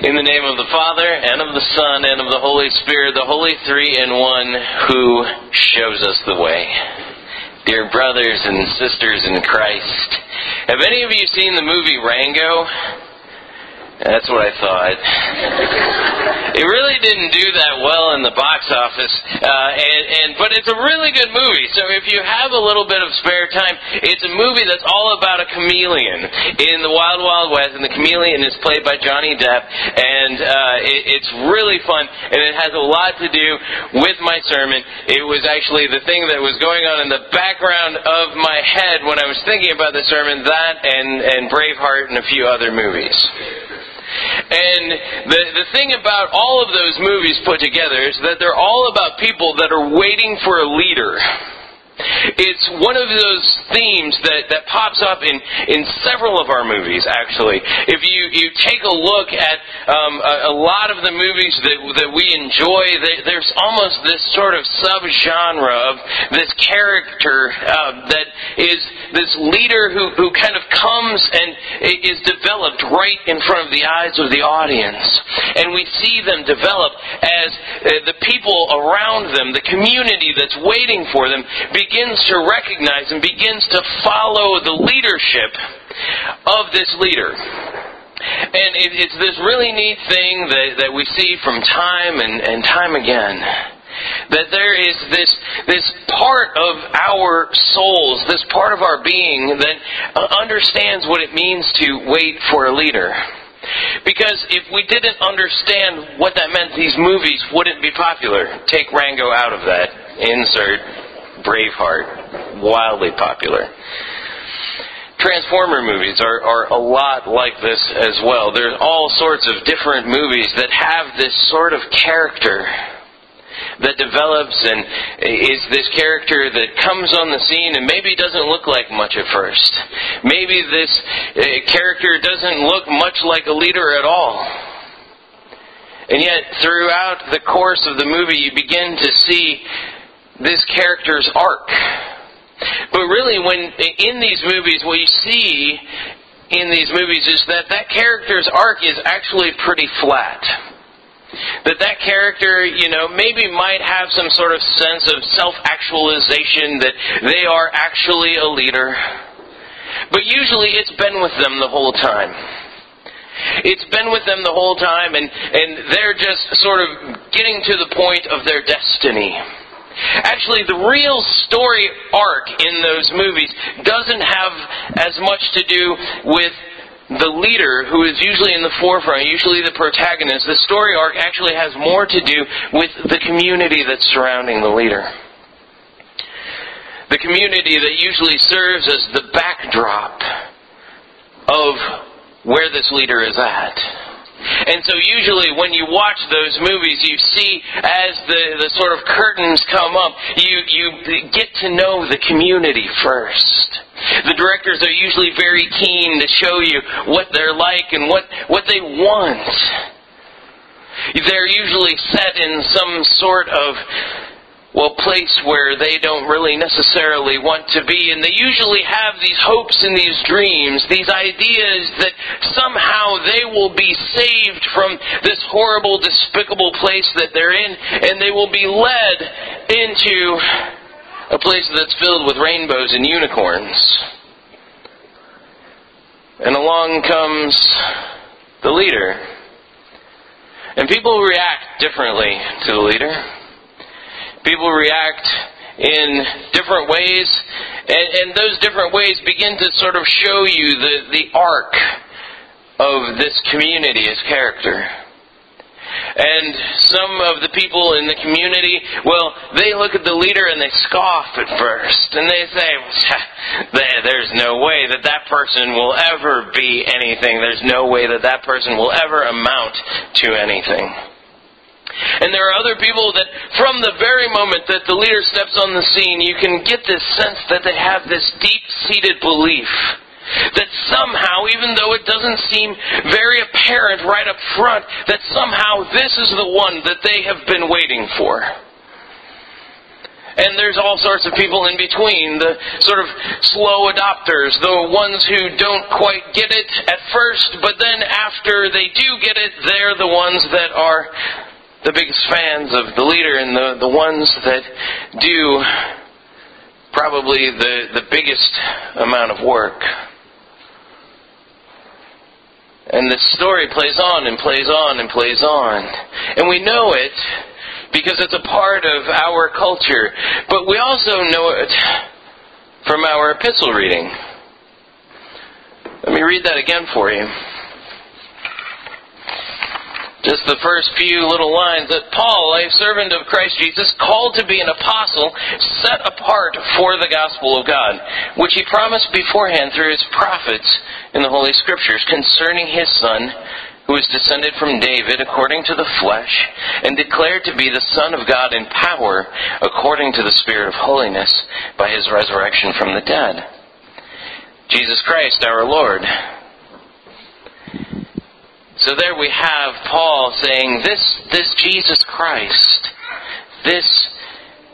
In the name of the Father, and of the Son, and of the Holy Spirit, the Holy Three in One, who shows us the way. Dear brothers and sisters in Christ, have any of you seen the movie Rango? That's what I thought. it really didn't do that well in the box office, uh, and, and but it's a really good movie. So if you have a little bit of spare time, it's a movie that's all about a chameleon in the Wild Wild West, and the chameleon is played by Johnny Depp, and uh, it, it's really fun, and it has a lot to do with my sermon. It was actually the thing that was going on in the background of my head when I was thinking about the sermon. That and and Braveheart and a few other movies. And the, the thing about all of those movies put together is that they're all about people that are waiting for a leader. It's one of those themes that, that pops up in, in several of our movies, actually. If you, you take a look at um, a, a, lot of the movies that, that we enjoy, they, there's almost this sort of subgenre of this character uh, that is this leader who, who kind of comes and is developed right in front of the eyes of the audience. And we see them develop as uh, the people around them, the community that's waiting for them, begins to recognize and begins to follow the leadership of this leader. And it, it's this really neat thing that, that we see from time and, and time again. That there is this, this part of our souls, this part of our being that uh, understands what it means to wait for a leader. Because if we didn't understand what that meant, these movies wouldn't be popular. Take Rango out of that. Insert Braveheart, wildly popular. Transformer movies are, are a lot like this as well. There's all sorts of different movies that have this sort of character that develops and is this character that comes on the scene and maybe doesn't look like much at first. Maybe this uh, character doesn't look much like a leader at all. And yet, throughout the course of the movie, you begin to see this character's arc. But really, when in these movies, what you see in these movies is that that character's arc is actually pretty flat. That that character, you know, maybe might have some sort of sense of self-actualization that they are actually a leader. But usually it's been with them the whole time. It's been with them the whole time and, and they're just sort of getting to the point of their destiny. Actually, the real story arc in those movies doesn't have as much to do with the leader, who is usually in the forefront, usually the protagonist. The story arc actually has more to do with the community that's surrounding the leader. The community that usually serves as the backdrop of where this leader is at. And so usually when you watch those movies, you see as the, the sort of curtains come up, you, you get to know the community first. The directors are usually very keen to show you what they're like and what, what they want. They're usually set in some sort of well, place where they don't really necessarily want to be. And they usually have these hopes and these dreams, these ideas that somehow they will be saved from this horrible, despicable place that they're in, and they will be led into a place that's filled with rainbows and unicorns. And along comes the leader. And people react differently to the leader people react in different ways, and, and those different ways begin to sort of show you the, the arc of this community as character. And some of the people in the community, well, they look at the leader and they scoff at first. And they say, there's no way that that person will ever be anything. There's no way that that person will ever amount to anything. And there are other people that, from the very moment that the leader steps on the scene, you can get this sense that they have this deep seated belief that somehow, even though it doesn't seem very apparent right up front, that somehow this is the one that they have been waiting for. And there's all sorts of people in between, the sort of slow adopters, the ones who don't quite get it at first, but then after they do get it, they're the ones that are the biggest fans of the leader and the, the ones that do probably the, the biggest amount of work. And the story plays on and plays on and plays on. And we know it because it's a part of our culture. But we also know it from our epistle reading. Let me read that again for you. Just the first few little lines that Paul, a servant of Christ Jesus, called to be an apostle, set apart for the gospel of God, which he promised beforehand through his prophets in the Holy Scriptures concerning his Son, who is descended from David according to the flesh, and declared to be the Son of God in power according to the Spirit of holiness by his resurrection from the dead. Jesus Christ our Lord so there we have Paul saying, this, this Jesus Christ, this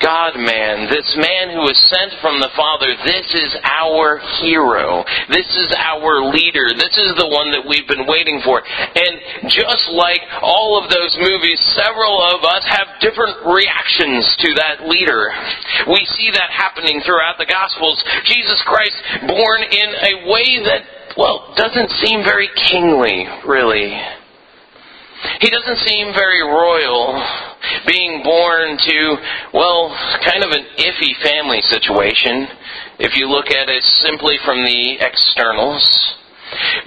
God man, this man who was sent from the Father, this is our hero. This is our leader. This is the one that we've been waiting for. And just like all of those movies, several of us have different reactions to that leader. We see that happening throughout the Gospels. Jesus Christ born in a way that well, doesn't seem very kingly, really. He doesn't seem very royal, being born to, well, kind of an iffy family situation, if you look at it simply from the externals.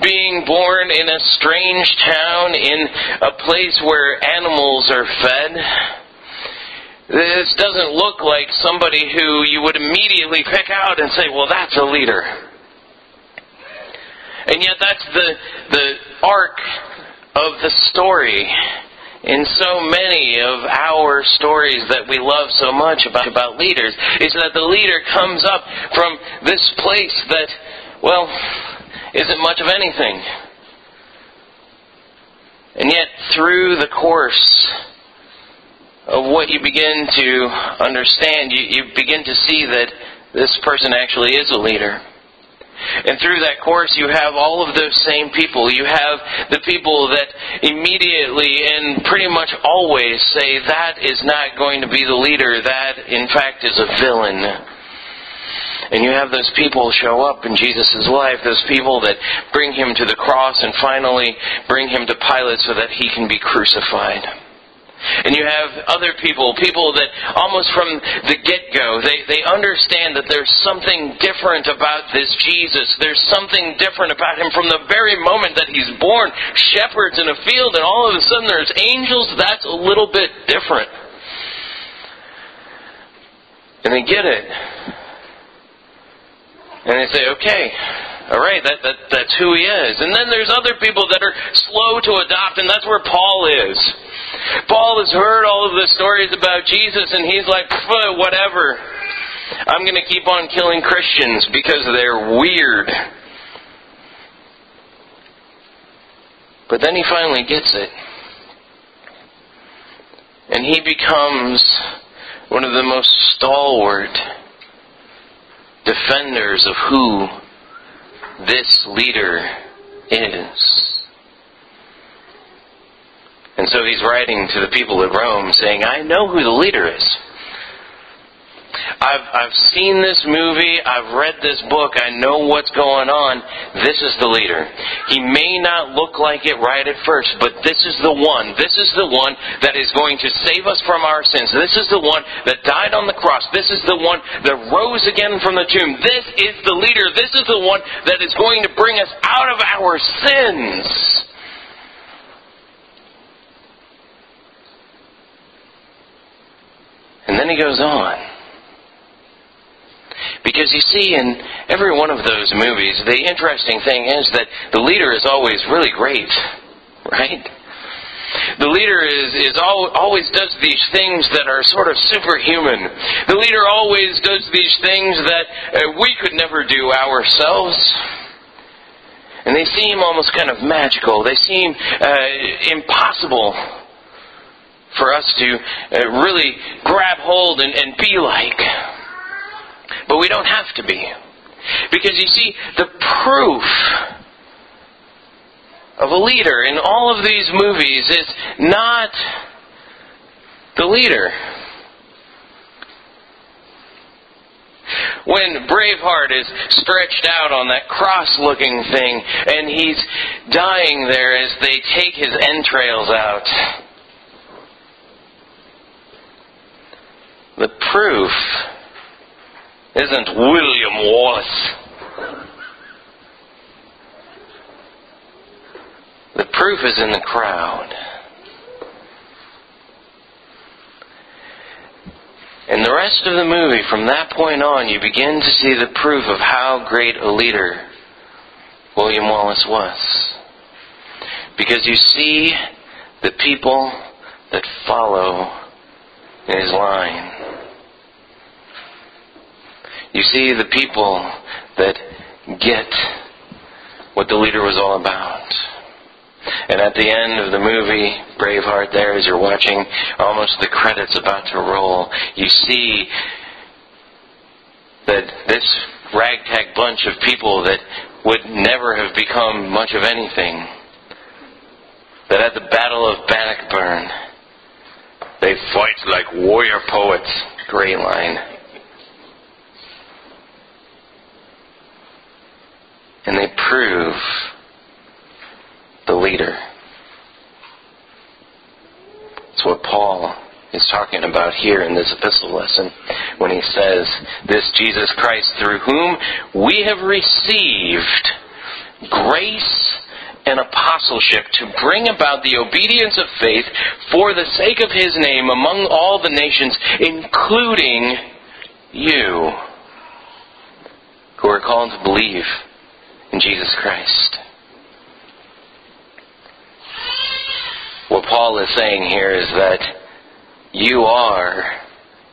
Being born in a strange town, in a place where animals are fed. This doesn't look like somebody who you would immediately pick out and say, well, that's a leader. And yet that's the, the arc of the story in so many of our stories that we love so much about, about leaders is that the leader comes up from this place that, well, isn't much of anything. And yet, through the course of what you begin to understand, you, you begin to see that this person actually is a leader. And through that course, you have all of those same people. You have the people that immediately and pretty much always say, that is not going to be the leader. That, in fact, is a villain. And you have those people show up in Jesus' life, those people that bring him to the cross and finally bring him to Pilate so that he can be crucified. And you have other people, people that almost from the get-go, they, they understand that there's something different about this Jesus. There's something different about him from the very moment that he's born. Shepherds in a field and all of a sudden there's angels. That's a little bit different. And they get it. And they say, okay, all right, that, that, that's who he is. And then there's other people that are slow to adopt, and that's where Paul is. Paul has heard all of the stories about Jesus, and he's like, whatever. I'm going to keep on killing Christians because they're weird. But then he finally gets it. And he becomes one of the most stalwart defenders of who this leader is. And so he's writing to the people of Rome saying, I know who the leader is. I've, I've seen this movie. I've read this book. I know what's going on. This is the leader. He may not look like it right at first, but this is the one. This is the one that is going to save us from our sins. This is the one that died on the cross. This is the one that rose again from the tomb. This is the leader. This is the one that is going to bring us out of our sins. And then he goes on. Because you see, in every one of those movies, the interesting thing is that the leader is always really great, right? The leader is, is al- always does these things that are sort of superhuman. The leader always does these things that uh, we could never do ourselves. And they seem almost kind of magical. They seem uh, impossible for us to uh, really grab hold and, and be like. But we don't have to be. Because you see, the proof of a leader in all of these movies is not the leader. When Braveheart is stretched out on that cross looking thing and he's dying there as they take his entrails out, the proof isn't William Wallace. The proof is in the crowd. In the rest of the movie, from that point on, you begin to see the proof of how great a leader William Wallace was. Because you see the people that follow his line. You see the people that get what the leader was all about. And at the end of the movie, Braveheart, there as you're watching, almost the credits about to roll, you see that this ragtag bunch of people that would never have become much of anything, that at the Battle of Bannockburn, they fight like warrior poets, Gray line. And they prove the leader. It's what Paul is talking about here in this epistle lesson when he says, This Jesus Christ, through whom we have received grace and apostleship to bring about the obedience of faith for the sake of his name among all the nations, including you, who are called to believe in Jesus Christ. What Paul is saying here is that you are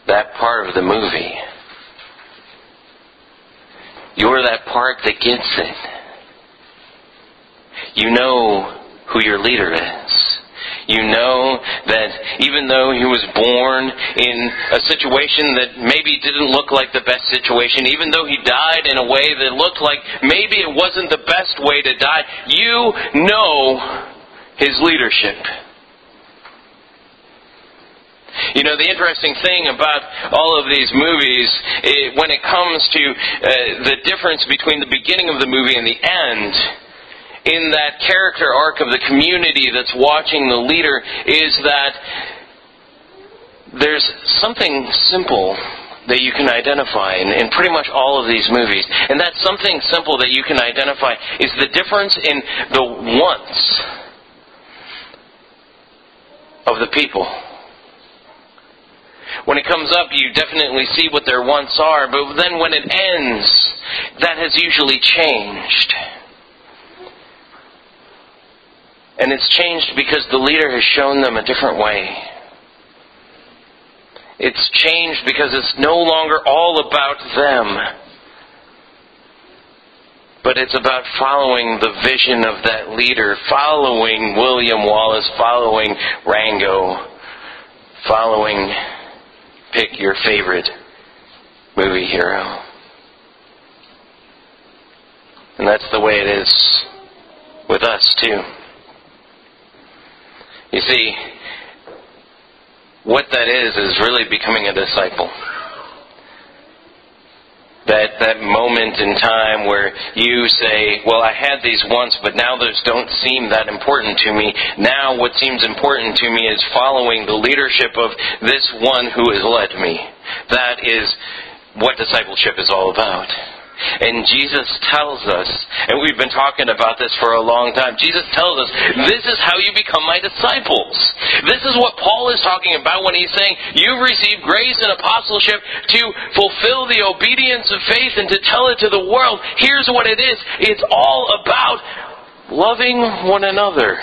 that part of the movie. You're that part that gets it. You know who your leader is. You know that even though he was born in a situation that maybe didn't look like the best situation, even though he died in a way that looked like maybe it wasn't the best way to die, you know his leadership. You know, the interesting thing about all of these movies, it, when it comes to uh, the difference between the beginning of the movie and the end, in that character arc of the community that's watching the leader, is that there's something simple that you can identify in, in, pretty much all of these movies. And that something simple that you can identify is the difference in the wants of the people. When it comes up, you definitely see what their wants are, but then when it ends, that has usually changed. And it's changed because the leader has shown them a different way. It's changed because it's no longer all about them. But it's about following the vision of that leader, following William Wallace, following Rango, following pick your favorite movie hero. And that's the way it is with us, too. You see, what that is, is really becoming a disciple that that moment in time where you say, "Well, I had these once, but now those don't seem that important to me. Now what seems important to me is following the leadership of this one who has led me." That is what discipleship is all about. And Jesus tells us, and we've been talking about this for a long time, Jesus tells us, this is how you become my disciples. This is what Paul is talking about when he's saying, you've received grace and apostleship to fulfill the obedience of faith and to tell it to the world. Here's what it is. It's all about loving one another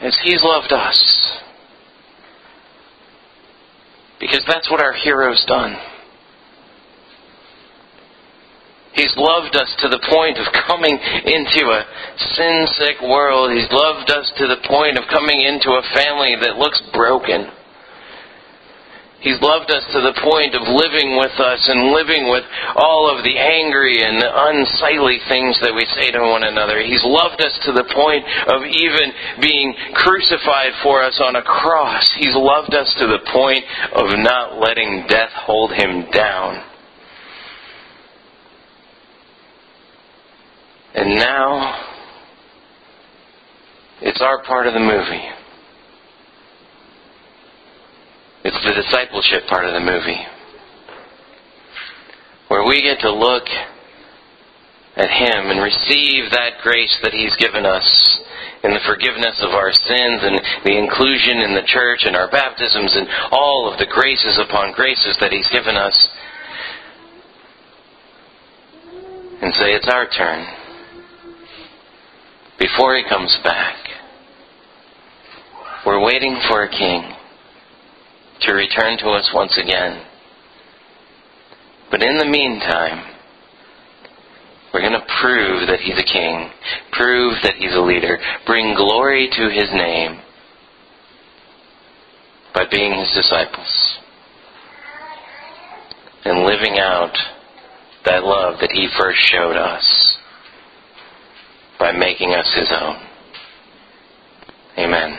as he's loved us. Because that's what our hero's done. He's loved us to the point of coming into a sin sick world. He's loved us to the point of coming into a family that looks broken. He's loved us to the point of living with us and living with all of the angry and unsightly things that we say to one another. He's loved us to the point of even being crucified for us on a cross. He's loved us to the point of not letting death hold him down. And now, it's our part of the movie. It's the discipleship part of the movie. Where we get to look at Him and receive that grace that He's given us in the forgiveness of our sins and the inclusion in the church and our baptisms and all of the graces upon graces that He's given us. And say, it's our turn. Before He comes back. We're waiting for a King to return to us once again. But in the meantime, we're going to prove that He's a king, prove that He's a leader, bring glory to His name by being His disciples and living out that love that He first showed us by making us His own. Amen.